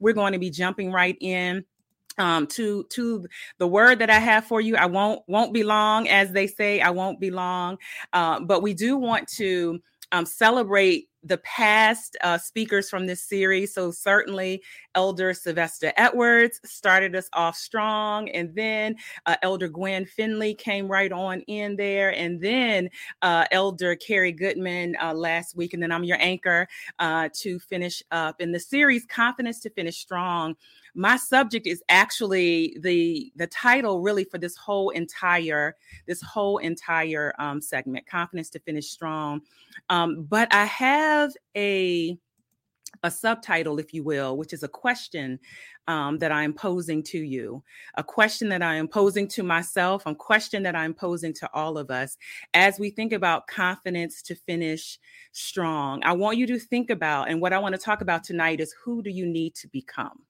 we're going to be jumping right in um, to to the word that I have for you. I won't won't be long, as they say. I won't be long, uh, but we do want to um, celebrate the past uh, speakers from this series. So certainly, Elder Sylvester Edwards started us off strong, and then uh, Elder Gwen Finley came right on in there, and then uh, Elder Carrie Goodman uh, last week, and then I'm your anchor uh, to finish up in the series "Confidence to Finish Strong." My subject is actually the the title really for this whole entire this whole entire um, segment confidence to finish strong um, but i have a a subtitle, if you will, which is a question um, that I am posing to you, a question that I am posing to myself, a question that I'm posing to all of us as we think about confidence to finish strong. I want you to think about, and what I want to talk about tonight is who do you need to become?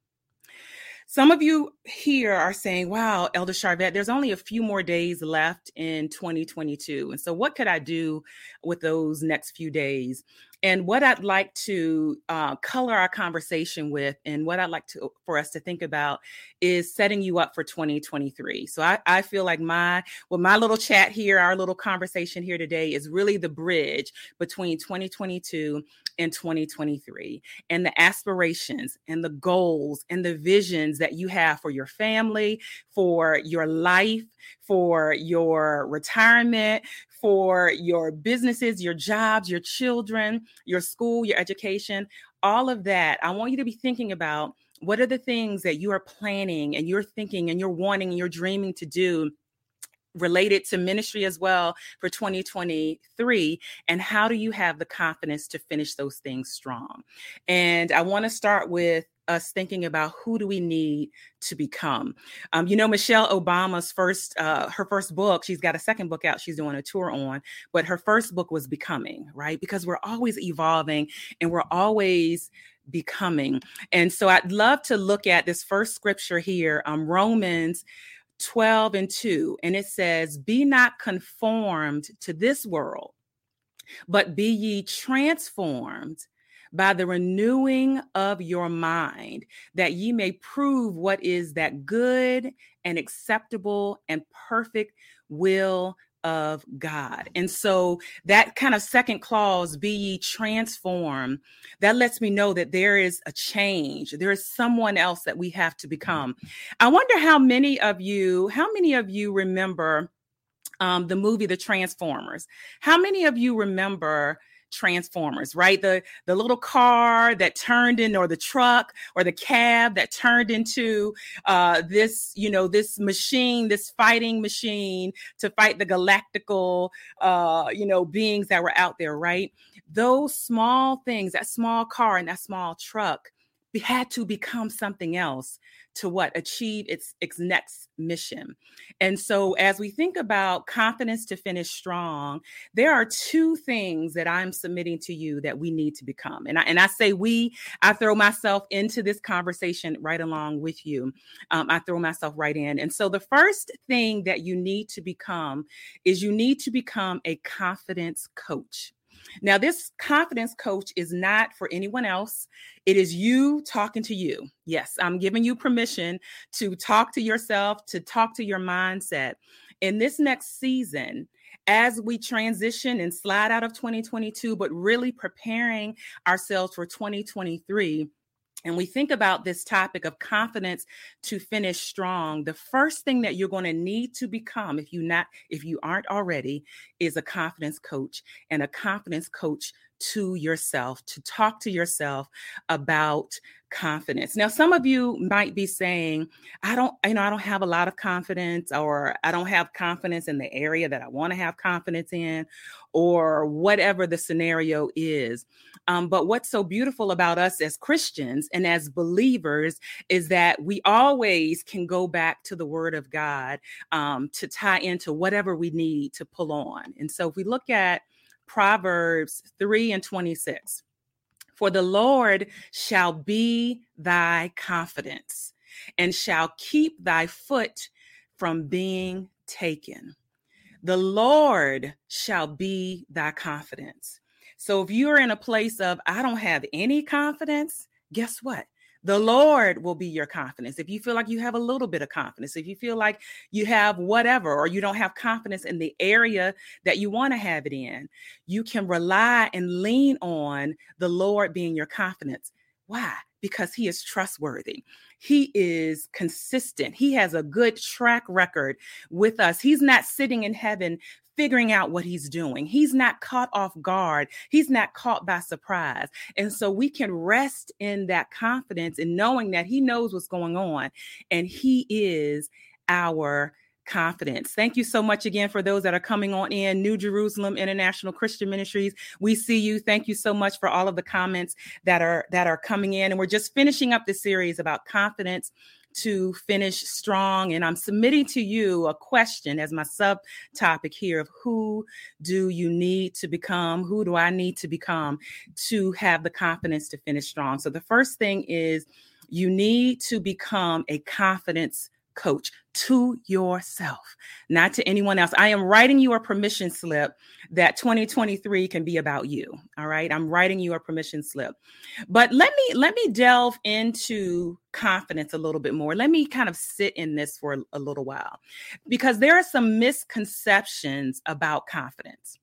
Some of you here are saying, wow, Elder Sharvette, there's only a few more days left in 2022. And so, what could I do with those next few days? And what I'd like to uh, color our conversation with, and what I'd like to for us to think about, is setting you up for 2023. So I, I feel like my well, my little chat here, our little conversation here today, is really the bridge between 2022 and 2023, and the aspirations and the goals and the visions that you have for your family, for your life, for your retirement, for your businesses, your jobs, your children, your school, your education, all of that. I want you to be thinking about what are the things that you are planning and you're thinking and you're wanting and you're dreaming to do related to ministry as well for 2023 and how do you have the confidence to finish those things strong and i want to start with us thinking about who do we need to become. Um, you know, Michelle Obama's first, uh, her first book, she's got a second book out she's doing a tour on, but her first book was Becoming, right? Because we're always evolving and we're always becoming. And so I'd love to look at this first scripture here, um, Romans 12 and 2, and it says, Be not conformed to this world, but be ye transformed by the renewing of your mind, that ye may prove what is that good and acceptable and perfect will of God. And so that kind of second clause, be ye transformed, that lets me know that there is a change. There is someone else that we have to become. I wonder how many of you, how many of you remember um, the movie The Transformers? How many of you remember transformers right? The the little car that turned in or the truck or the cab that turned into uh this you know this machine this fighting machine to fight the galactical uh you know beings that were out there right? Those small things that small car and that small truck had to become something else to what achieve its its next mission. And so as we think about confidence to finish strong, there are two things that I'm submitting to you that we need to become. And I and I say we, I throw myself into this conversation right along with you. Um, I throw myself right in. And so the first thing that you need to become is you need to become a confidence coach. Now, this confidence coach is not for anyone else. It is you talking to you. Yes, I'm giving you permission to talk to yourself, to talk to your mindset. In this next season, as we transition and slide out of 2022, but really preparing ourselves for 2023 and we think about this topic of confidence to finish strong. The first thing that you're going to need to become if you not if you aren't already is a confidence coach. And a confidence coach to yourself to talk to yourself about confidence. Now, some of you might be saying, I don't, you know, I don't have a lot of confidence, or I don't have confidence in the area that I want to have confidence in, or whatever the scenario is. Um, but what's so beautiful about us as Christians and as believers is that we always can go back to the Word of God um, to tie into whatever we need to pull on. And so if we look at Proverbs 3 and 26, for the Lord shall be thy confidence and shall keep thy foot from being taken. The Lord shall be thy confidence. So if you're in a place of, I don't have any confidence, guess what? The Lord will be your confidence. If you feel like you have a little bit of confidence, if you feel like you have whatever, or you don't have confidence in the area that you want to have it in, you can rely and lean on the Lord being your confidence. Why? Because He is trustworthy. He is consistent. He has a good track record with us. He's not sitting in heaven figuring out what he's doing. He's not caught off guard. He's not caught by surprise. And so we can rest in that confidence and knowing that he knows what's going on and he is our confidence. Thank you so much again for those that are coming on in. New Jerusalem International Christian Ministries. We see you. Thank you so much for all of the comments that are that are coming in and we're just finishing up the series about confidence to finish strong. And I'm submitting to you a question as my subtopic here of who do you need to become? Who do I need to become to have the confidence to finish strong? So the first thing is you need to become a confidence coach to yourself, not to anyone else. I am writing you a permission slip that 2023 can be about you. All right. I'm writing you a permission slip. But let me let me delve into confidence a little bit more. Let me kind of sit in this for a, a little while because there are some misconceptions about confidence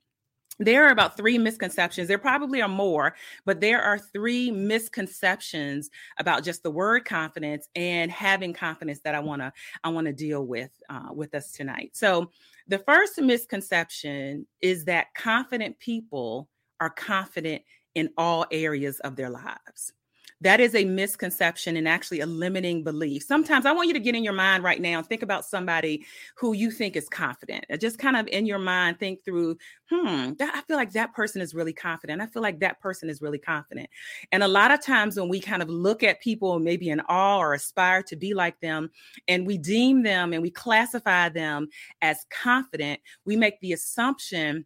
there are about three misconceptions. There probably are more, but there are three misconceptions about just the word confidence and having confidence that I want to I want to deal with uh, with us tonight. So, the first misconception is that confident people are confident in all areas of their lives that is a misconception and actually a limiting belief. Sometimes I want you to get in your mind right now and think about somebody who you think is confident. Just kind of in your mind think through, hmm, that, I feel like that person is really confident. I feel like that person is really confident. And a lot of times when we kind of look at people maybe in awe or aspire to be like them and we deem them and we classify them as confident, we make the assumption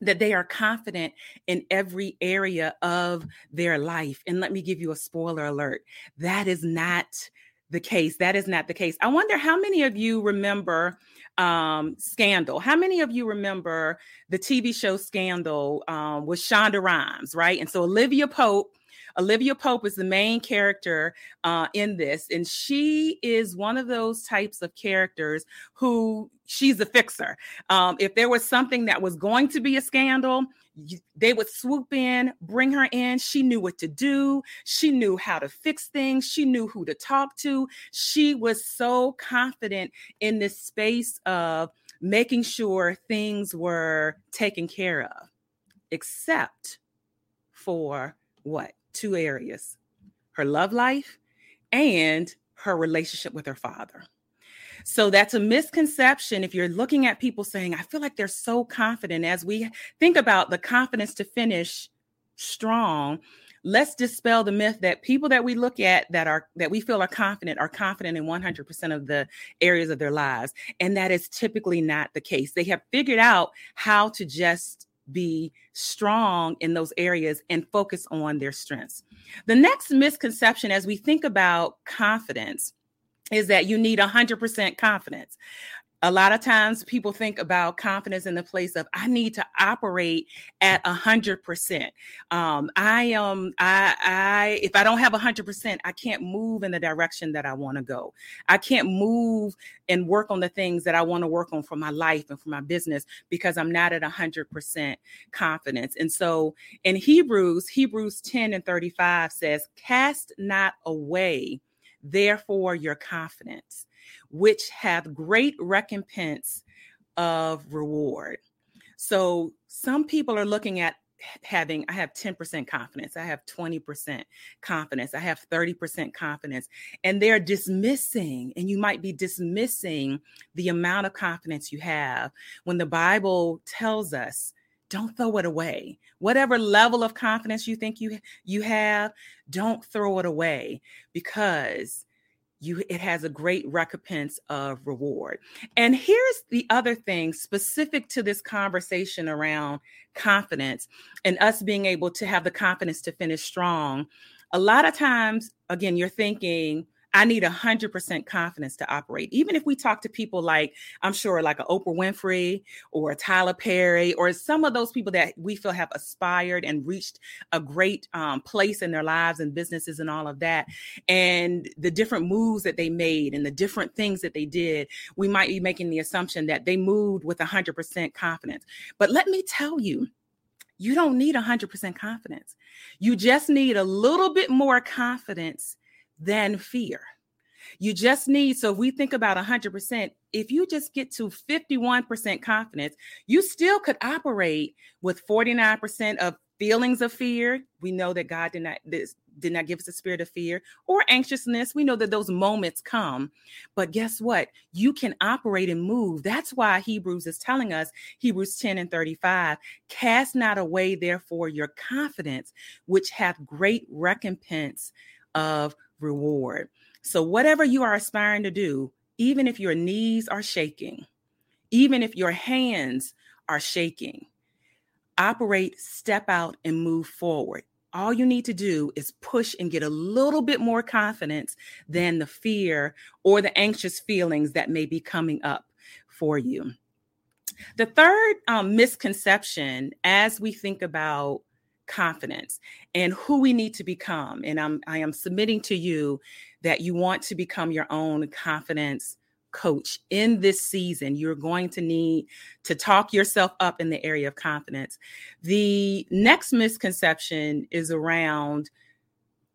that they are confident in every area of their life. And let me give you a spoiler alert that is not the case. That is not the case. I wonder how many of you remember um, Scandal? How many of you remember the TV show Scandal um, with Shonda Rhimes, right? And so Olivia Pope Olivia Pope is the main character uh, in this, and she is one of those types of characters who she's a fixer. Um, if there was something that was going to be a scandal, they would swoop in, bring her in. She knew what to do. She knew how to fix things. She knew who to talk to. She was so confident in this space of making sure things were taken care of, except for what? Two areas her love life and her relationship with her father. So that's a misconception if you're looking at people saying, I feel like they're so confident. As we think about the confidence to finish strong, let's dispel the myth that people that we look at that are that we feel are confident are confident in 100% of the areas of their lives and that is typically not the case they have figured out how to just be strong in those areas and focus on their strengths. The next misconception as we think about confidence is that you need 100% confidence a lot of times people think about confidence in the place of i need to operate at a hundred percent. Um, i am um, i i if i don't have a hundred percent i can't move in the direction that i want to go. I can't move and work on the things that i want to work on for my life and for my business because i'm not at a hundred percent confidence. And so in hebrews hebrews 10 and 35 says cast not away therefore your confidence which have great recompense of reward. So some people are looking at having I have 10% confidence, I have 20% confidence, I have 30% confidence, and they're dismissing, and you might be dismissing the amount of confidence you have when the Bible tells us don't throw it away whatever level of confidence you think you you have don't throw it away because you it has a great recompense of reward. And here's the other thing specific to this conversation around confidence and us being able to have the confidence to finish strong. A lot of times, again, you're thinking, I need 100% confidence to operate. Even if we talk to people like, I'm sure, like a Oprah Winfrey or a Tyler Perry, or some of those people that we feel have aspired and reached a great um, place in their lives and businesses and all of that, and the different moves that they made and the different things that they did, we might be making the assumption that they moved with 100% confidence. But let me tell you, you don't need 100% confidence. You just need a little bit more confidence than fear. You just need, so if we think about 100%, if you just get to 51% confidence, you still could operate with 49% of feelings of fear. We know that God did not this did not give us a spirit of fear or anxiousness. We know that those moments come. But guess what? You can operate and move. That's why Hebrews is telling us, Hebrews 10 and 35, cast not away, therefore, your confidence, which hath great recompense of reward. So, whatever you are aspiring to do, even if your knees are shaking, even if your hands are shaking, operate, step out, and move forward. All you need to do is push and get a little bit more confidence than the fear or the anxious feelings that may be coming up for you. The third um, misconception, as we think about confidence and who we need to become, and I'm I am submitting to you that you want to become your own confidence coach in this season, you're going to need to talk yourself up in the area of confidence. The next misconception is around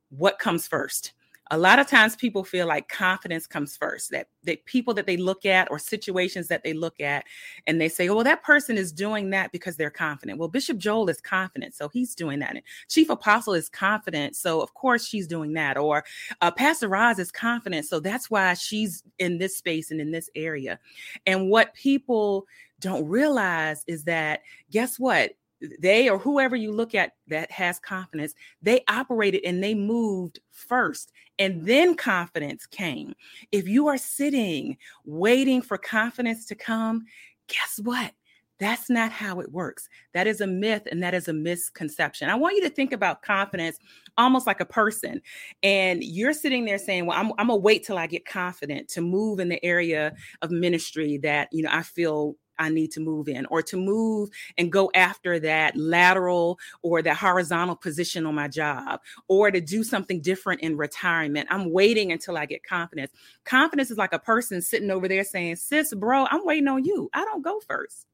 what comes first a lot of times people feel like confidence comes first that that people that they look at or situations that they look at and they say oh, well that person is doing that because they're confident. Well bishop joel is confident so he's doing that and chief apostle is confident so of course she's doing that or uh, pastor roz is confident so that's why she's in this space and in this area. And what people don't realize is that guess what they or whoever you look at that has confidence, they operated and they moved first, and then confidence came. If you are sitting waiting for confidence to come, guess what? That's not how it works. That is a myth and that is a misconception. I want you to think about confidence almost like a person. And you're sitting there saying, Well, I'm, I'm going to wait till I get confident to move in the area of ministry that, you know, I feel I need to move in or to move and go after that lateral or that horizontal position on my job or to do something different in retirement. I'm waiting until I get confidence. Confidence is like a person sitting over there saying, Sis, bro, I'm waiting on you. I don't go first.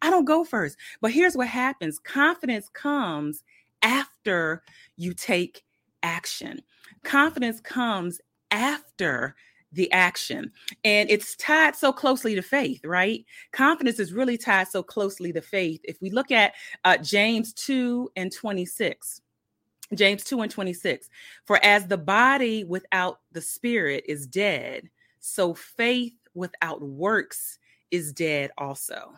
I don't go first. But here's what happens confidence comes after you take action. Confidence comes after the action. And it's tied so closely to faith, right? Confidence is really tied so closely to faith. If we look at uh, James 2 and 26, James 2 and 26, for as the body without the spirit is dead, so faith without works is dead also.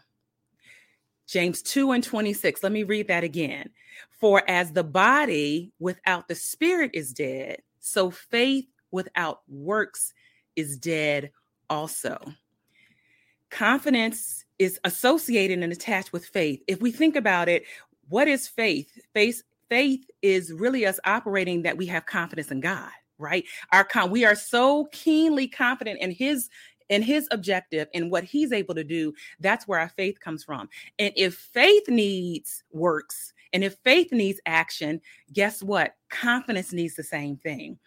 James 2 and 26. Let me read that again. For as the body without the spirit is dead, so faith without works is dead also. Confidence is associated and attached with faith. If we think about it, what is faith? Faith faith is really us operating that we have confidence in God, right? Our con- we are so keenly confident in his in his objective and what he's able to do, that's where our faith comes from. And if faith needs works, and if faith needs action, guess what? Confidence needs the same thing.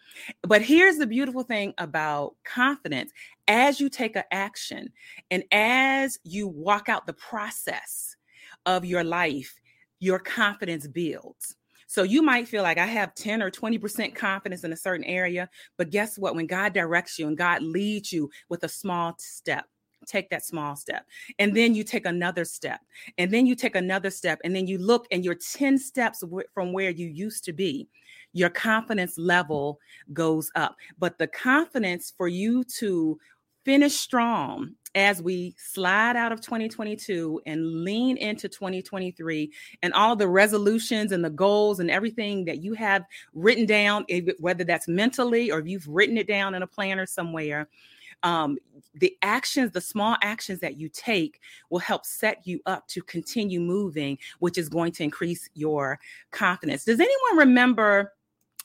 But here's the beautiful thing about confidence as you take an action and as you walk out the process of your life, your confidence builds. So you might feel like I have 10 or 20% confidence in a certain area, but guess what? When God directs you and God leads you with a small step, take that small step. And mm-hmm. then you take another step. And then you take another step. And then you look and you're 10 steps from where you used to be. Your confidence level goes up. But the confidence for you to finish strong as we slide out of 2022 and lean into 2023 and all the resolutions and the goals and everything that you have written down, whether that's mentally or if you've written it down in a planner somewhere, um, the actions, the small actions that you take will help set you up to continue moving, which is going to increase your confidence. Does anyone remember?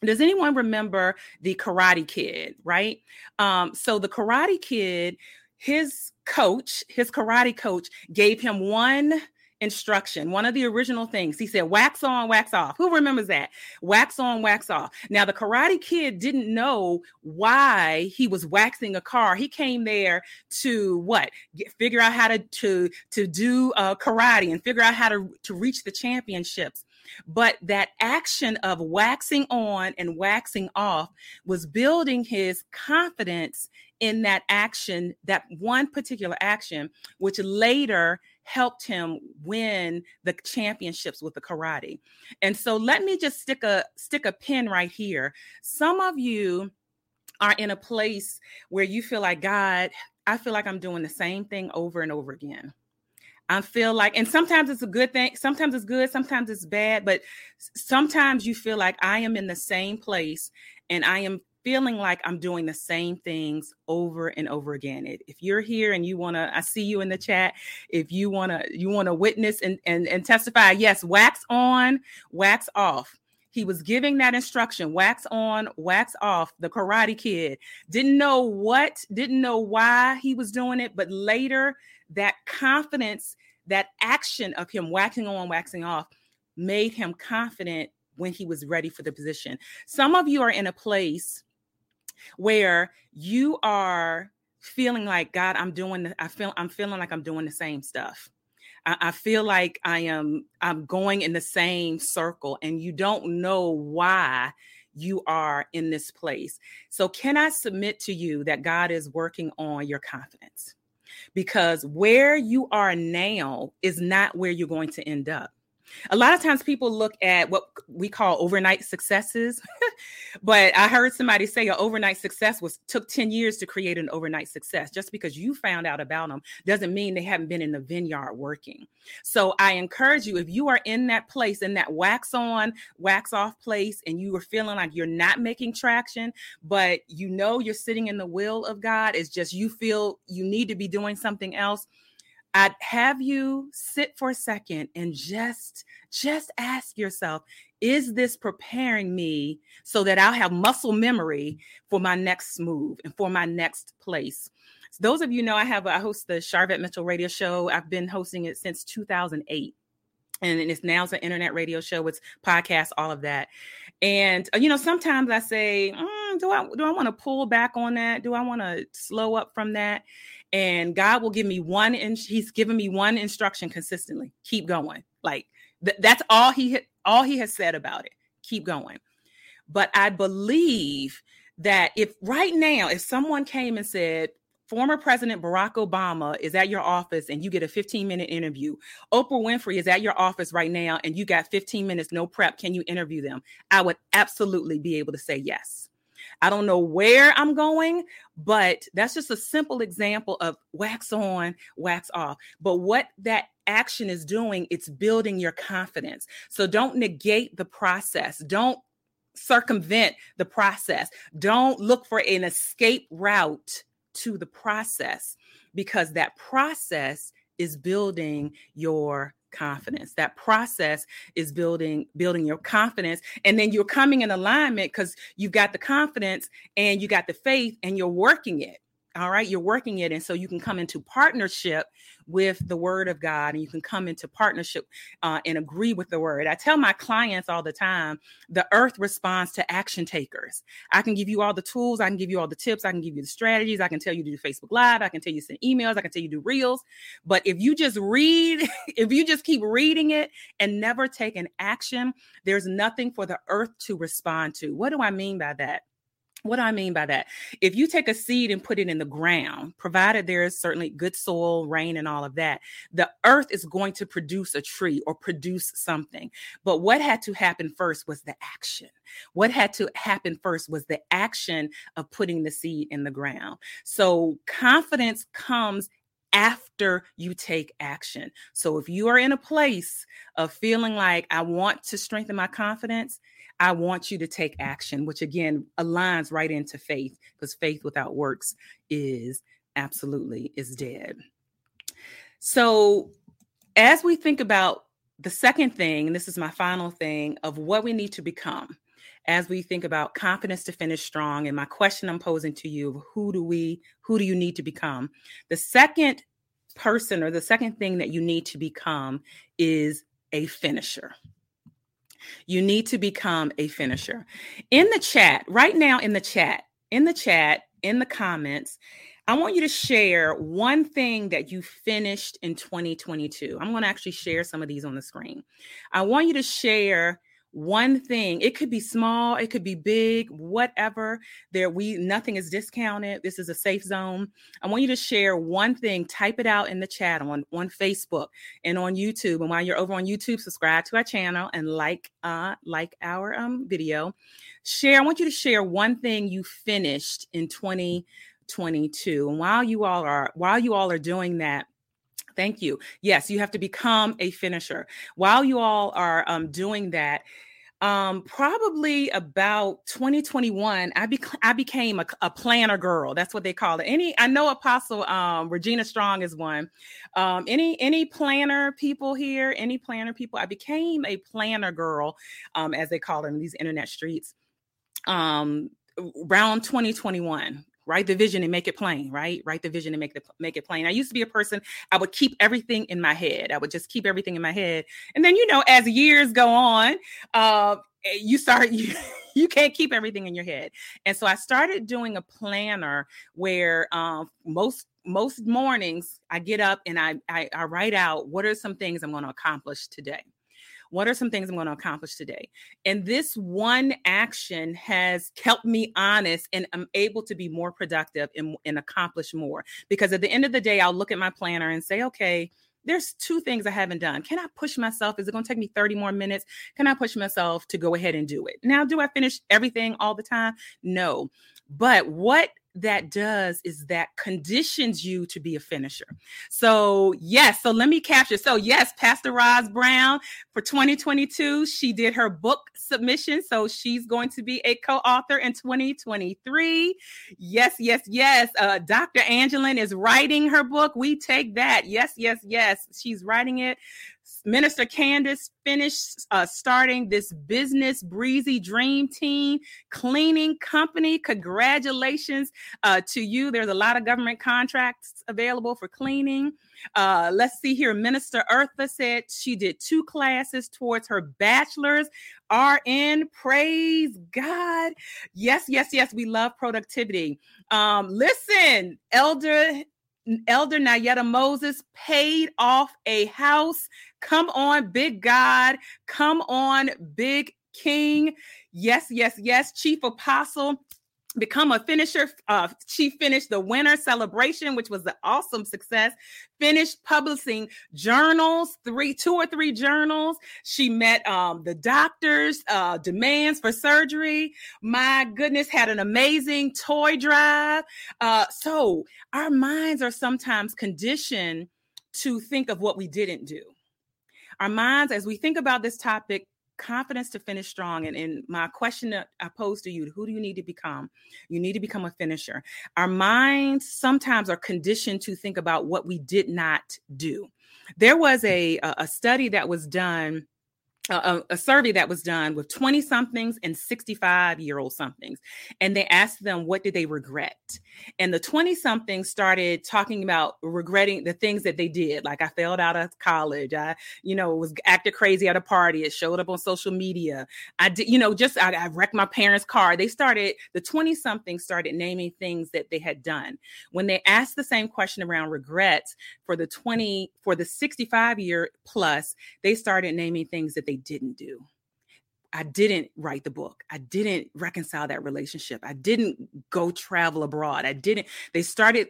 does anyone remember the Karate Kid, right? Um, so the Karate Kid, his coach, his karate coach, gave him one instruction, one of the original things. He said, wax on, wax off. Who remembers that? Wax on, wax off. Now, the Karate Kid didn't know why he was waxing a car. He came there to what? Get, figure out how to, to, to do uh, karate and figure out how to, to reach the championships. But that action of waxing on and waxing off was building his confidence in that action, that one particular action, which later helped him win the championships with the karate. And so let me just stick a stick a pin right here. Some of you are in a place where you feel like God, I feel like I'm doing the same thing over and over again. I feel like, and sometimes it's a good thing, sometimes it's good, sometimes it's bad, but sometimes you feel like I am in the same place and I am feeling like I'm doing the same things over and over again. If you're here and you want to, I see you in the chat. If you want to, you want to witness and, and, and testify, yes, wax on, wax off. He was giving that instruction wax on, wax off. The Karate Kid didn't know what, didn't know why he was doing it, but later that confidence, that action of him waxing on, waxing off made him confident when he was ready for the position. Some of you are in a place where you are feeling like God, I'm doing. I feel I'm feeling like I'm doing the same stuff. I, I feel like I am. I'm going in the same circle, and you don't know why you are in this place. So, can I submit to you that God is working on your confidence? Because where you are now is not where you're going to end up. A lot of times people look at what we call overnight successes, but I heard somebody say an overnight success was took 10 years to create an overnight success. Just because you found out about them doesn't mean they haven't been in the vineyard working. So I encourage you if you are in that place in that wax on, wax off place and you are feeling like you're not making traction, but you know you're sitting in the will of God, it's just you feel you need to be doing something else I'd have you sit for a second and just just ask yourself, is this preparing me so that I'll have muscle memory for my next move and for my next place? So those of you know I have I host the Sharvette Mitchell radio show. I've been hosting it since 2008 and it's now it's an internet radio show it's podcast all of that and uh, you know sometimes i say mm, do i do i want to pull back on that do i want to slow up from that and God will give me one and he's given me one instruction consistently. Keep going. Like th- that's all he all he has said about it. Keep going. But I believe that if right now if someone came and said former President Barack Obama is at your office and you get a 15 minute interview. Oprah Winfrey is at your office right now and you got 15 minutes, no prep. Can you interview them? I would absolutely be able to say yes. I don't know where I'm going, but that's just a simple example of wax on, wax off. But what that action is doing, it's building your confidence. So don't negate the process. Don't circumvent the process. Don't look for an escape route to the process because that process is building your confidence. That process is building building your confidence and then you're coming in alignment because you've got the confidence and you got the faith and you're working it all right you're working it and so you can come into partnership with the word of god and you can come into partnership uh, and agree with the word. I tell my clients all the time the earth responds to action takers. I can give you all the tools i can give you all the tips i can give you the strategies i can tell you to do facebook live i can tell you send emails i can tell you do reels but if you just read if you just keep reading it and never take an action there's nothing for the earth to respond to. What do i mean by that what do I mean by that? If you take a seed and put it in the ground, provided there is certainly good soil, rain, and all of that, the earth is going to produce a tree or produce something. But what had to happen first was the action. What had to happen first was the action of putting the seed in the ground. So confidence comes after you take action. So if you are in a place of feeling like I want to strengthen my confidence, I want you to take action, which again aligns right into faith because faith without works is absolutely is dead. So as we think about the second thing, and this is my final thing of what we need to become as we think about confidence to finish strong and my question i'm posing to you who do we who do you need to become the second person or the second thing that you need to become is a finisher you need to become a finisher in the chat right now in the chat in the chat in the comments I want you to share one thing that you finished in 2022. I'm going to actually share some of these on the screen. I want you to share one thing it could be small it could be big whatever there we nothing is discounted this is a safe zone. I want you to share one thing type it out in the chat on on facebook and on youtube and while you're over on youtube subscribe to our channel and like uh like our um video. Share i want you to share one thing you finished in 2022 and while you all are while you all are doing that Thank you. Yes, you have to become a finisher. While you all are um, doing that, um, probably about 2021, I, bec- I became a, a, planner girl. That's what they call it. Any, I know Apostle um, Regina Strong is one. Um, any any planner people here? Any planner people? I became a planner girl, um, as they call it in these internet streets. Um, around 2021 write the vision and make it plain right? Write the vision and make the make it plain. I used to be a person i would keep everything in my head. I would just keep everything in my head. And then you know as years go on uh you start you you can't keep everything in your head. And so i started doing a planner where um, most most mornings i get up and I, I i write out what are some things i'm going to accomplish today what are some things I'm going to accomplish today? And this one action has kept me honest and I'm able to be more productive and, and accomplish more. Because at the end of the day, I'll look at my planner and say, okay, there's two things I haven't done. Can I push myself? Is it going to take me 30 more minutes? Can I push myself to go ahead and do it? Now, do I finish everything all the time? No. But what that does is that conditions you to be a finisher. So, yes, so let me capture. So, yes, Pastor Roz Brown for 2022, she did her book submission. So, she's going to be a co author in 2023. Yes, yes, yes. Uh, Dr. Angeline is writing her book. We take that. Yes, yes, yes. She's writing it. Minister Candace finished uh, starting this business breezy dream team cleaning company. Congratulations uh, to you. There's a lot of government contracts available for cleaning. Uh, let's see here. Minister Eartha said she did two classes towards her bachelor's RN. Praise God. Yes, yes, yes. We love productivity. Um, listen, Elder Elder Nayetta Moses paid off a house. Come on, big God. Come on, big King. Yes, yes, yes. Chief Apostle become a finisher. Uh, she finished the winter celebration, which was an awesome success. Finished publishing journals, three, two or three journals. She met um, the doctors' uh, demands for surgery. My goodness, had an amazing toy drive. Uh, so our minds are sometimes conditioned to think of what we didn't do. Our minds, as we think about this topic, confidence to finish strong. And, and my question that I pose to you, who do you need to become? You need to become a finisher. Our minds sometimes are conditioned to think about what we did not do. There was a, a study that was done a, a, survey that was done with 20 somethings and 65 year old somethings and they asked them what did they regret. And the 20 somethings started talking about regretting the things that they did like i failed out of college. I you know was acted crazy at a party. It showed up on social media. I did you know just I, I wrecked my parents car. They started the 20 somethings started naming things that they had done. When they asked the same question around regrets for the 20 for the 65 year plus they started naming things that they they didn't do. I didn't write the book. I didn't reconcile that relationship. I didn't go travel abroad. I didn't. They started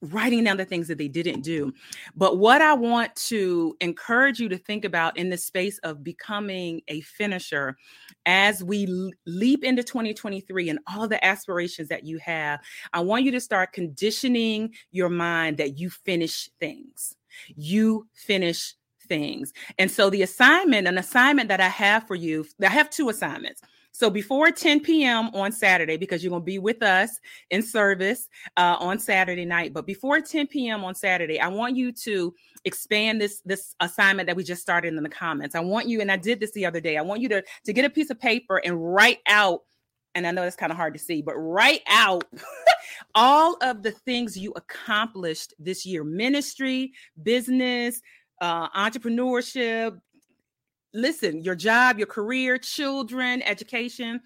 writing down the things that they didn't do. But what I want to encourage you to think about in the space of becoming a finisher as we leap into 2023 and all the aspirations that you have, I want you to start conditioning your mind that you finish things. You finish things. And so the assignment, an assignment that I have for you, I have two assignments. So before 10 p.m. on Saturday, because you're going to be with us in service uh, on Saturday night, but before 10 p.m. on Saturday, I want you to expand this this assignment that we just started in the comments. I want you, and I did this the other day. I want you to to get a piece of paper and write out. And I know it's kind of hard to see, but write out all of the things you accomplished this year: ministry, business, uh, entrepreneurship, listen, your job, your career, children, education,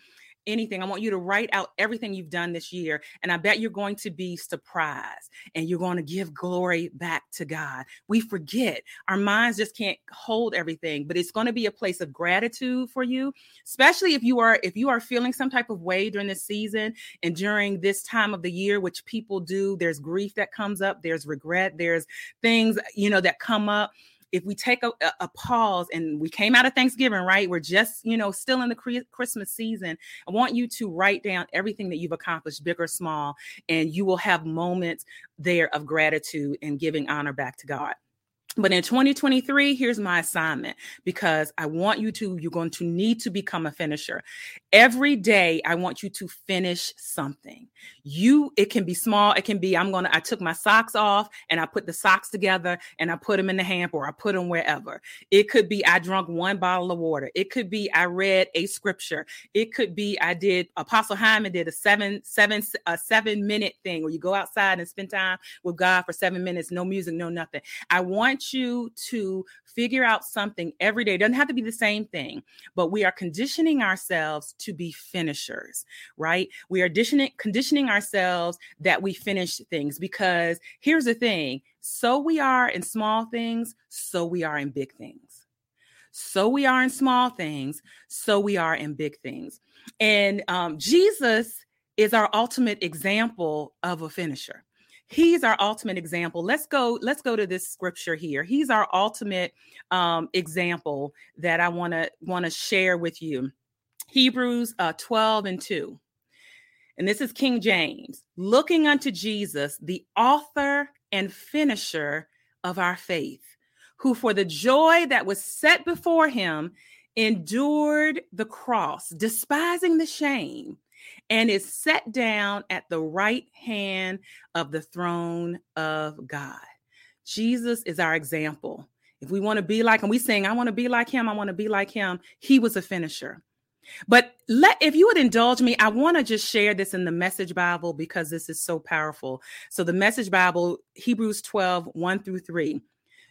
anything. I want you to write out everything you've done this year. And I bet you're going to be surprised and you're going to give glory back to God. We forget, our minds just can't hold everything, but it's going to be a place of gratitude for you, especially if you are if you are feeling some type of way during this season and during this time of the year, which people do. There's grief that comes up, there's regret, there's things, you know, that come up if we take a, a, pause and we came out of Thanksgiving, right? We're just, you know, still in the Christmas season. I want you to write down everything that you've accomplished, big or small, and you will have moments there of gratitude and giving honor back to God. But in 2023, here's my assignment because I want you to, you're going to need to become a finisher. Every day, I want you to finish something. You, it can be small, it can be, I'm going to, I took my socks off and I put the socks together and I put them in the hamper or I put them wherever. It could be I drunk one bottle of water. It could be I read a scripture. It could be I did, Apostle Hyman did a seven, seven, a seven minute thing where you go outside and spend time with God for seven minutes, no music, no nothing. I want you to figure out something every day. It doesn't have to be the same thing, but we are conditioning ourselves to be finishers, right? We are conditioning, conditioning ourselves that we finish things because here's the thing so we are in small things, so we are in big things. So we are in small things, so we are in big things. And um, Jesus is our ultimate example of a finisher he's our ultimate example. Let's go let's go to this scripture here. He's our ultimate um, example that i want to want to share with you. Hebrews uh, 12 and 2 and this is king james. Looking unto jesus the author and finisher of our faith who for the joy that was set before him endured the cross despising the shame and is set down at the right hand of the throne of God. Jesus is our example. If we want to be like him, we sing, I want to be like him, I want to be like him. He was a finisher. But let if you would indulge me, I want to just share this in the message Bible because this is so powerful. So the message Bible, Hebrews 12, 1 through 3.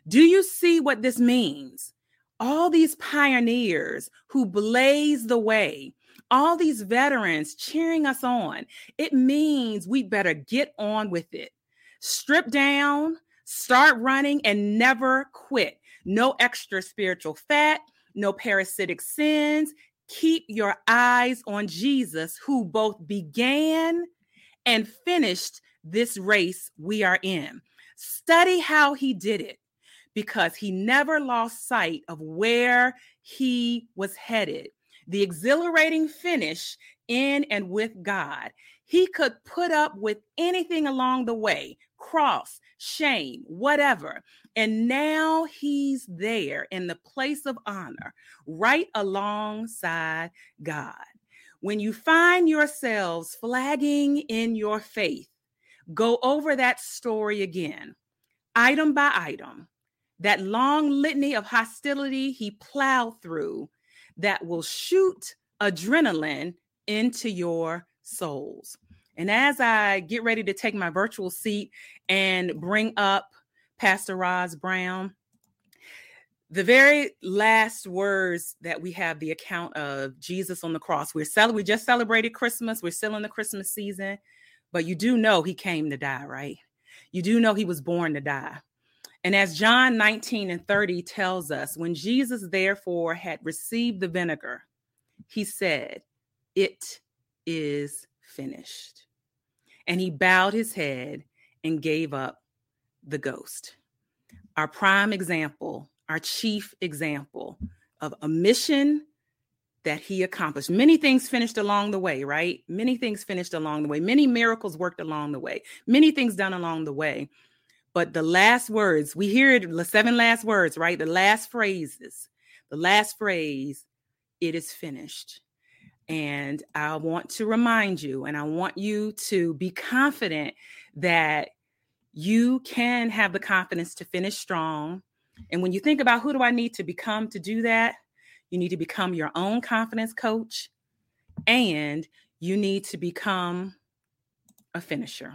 Do you see what this means? All these pioneers who blaze the way, all these veterans cheering us on. It means we better get on with it. Strip down, start running, and never quit. No extra spiritual fat, no parasitic sins. Keep your eyes on Jesus, who both began and finished this race we are in. Study how he did it because he never lost sight of where he was headed the exhilarating finish in and with God. He could put up with anything along the way cross, shame, whatever. And now he's there in the place of honor, right alongside God. When you find yourselves flagging in your faith, go over that story again, item by item. That long litany of hostility he plowed through that will shoot adrenaline into your souls. And as I get ready to take my virtual seat and bring up Pastor Roz Brown, the very last words that we have the account of Jesus on the cross. We're cel- we just celebrated Christmas. We're still in the Christmas season, but you do know he came to die, right? You do know he was born to die. And as John 19 and 30 tells us, when Jesus therefore had received the vinegar, he said, It is finished. And he bowed his head and gave up the ghost. Our prime example, our chief example of a mission that he accomplished. Many things finished along the way, right? Many things finished along the way. Many miracles worked along the way. Many things done along the way. But the last words, we hear it, the seven last words, right? The last phrases, the last phrase, it is finished. And I want to remind you, and I want you to be confident that you can have the confidence to finish strong. And when you think about who do I need to become to do that, you need to become your own confidence coach and you need to become a finisher.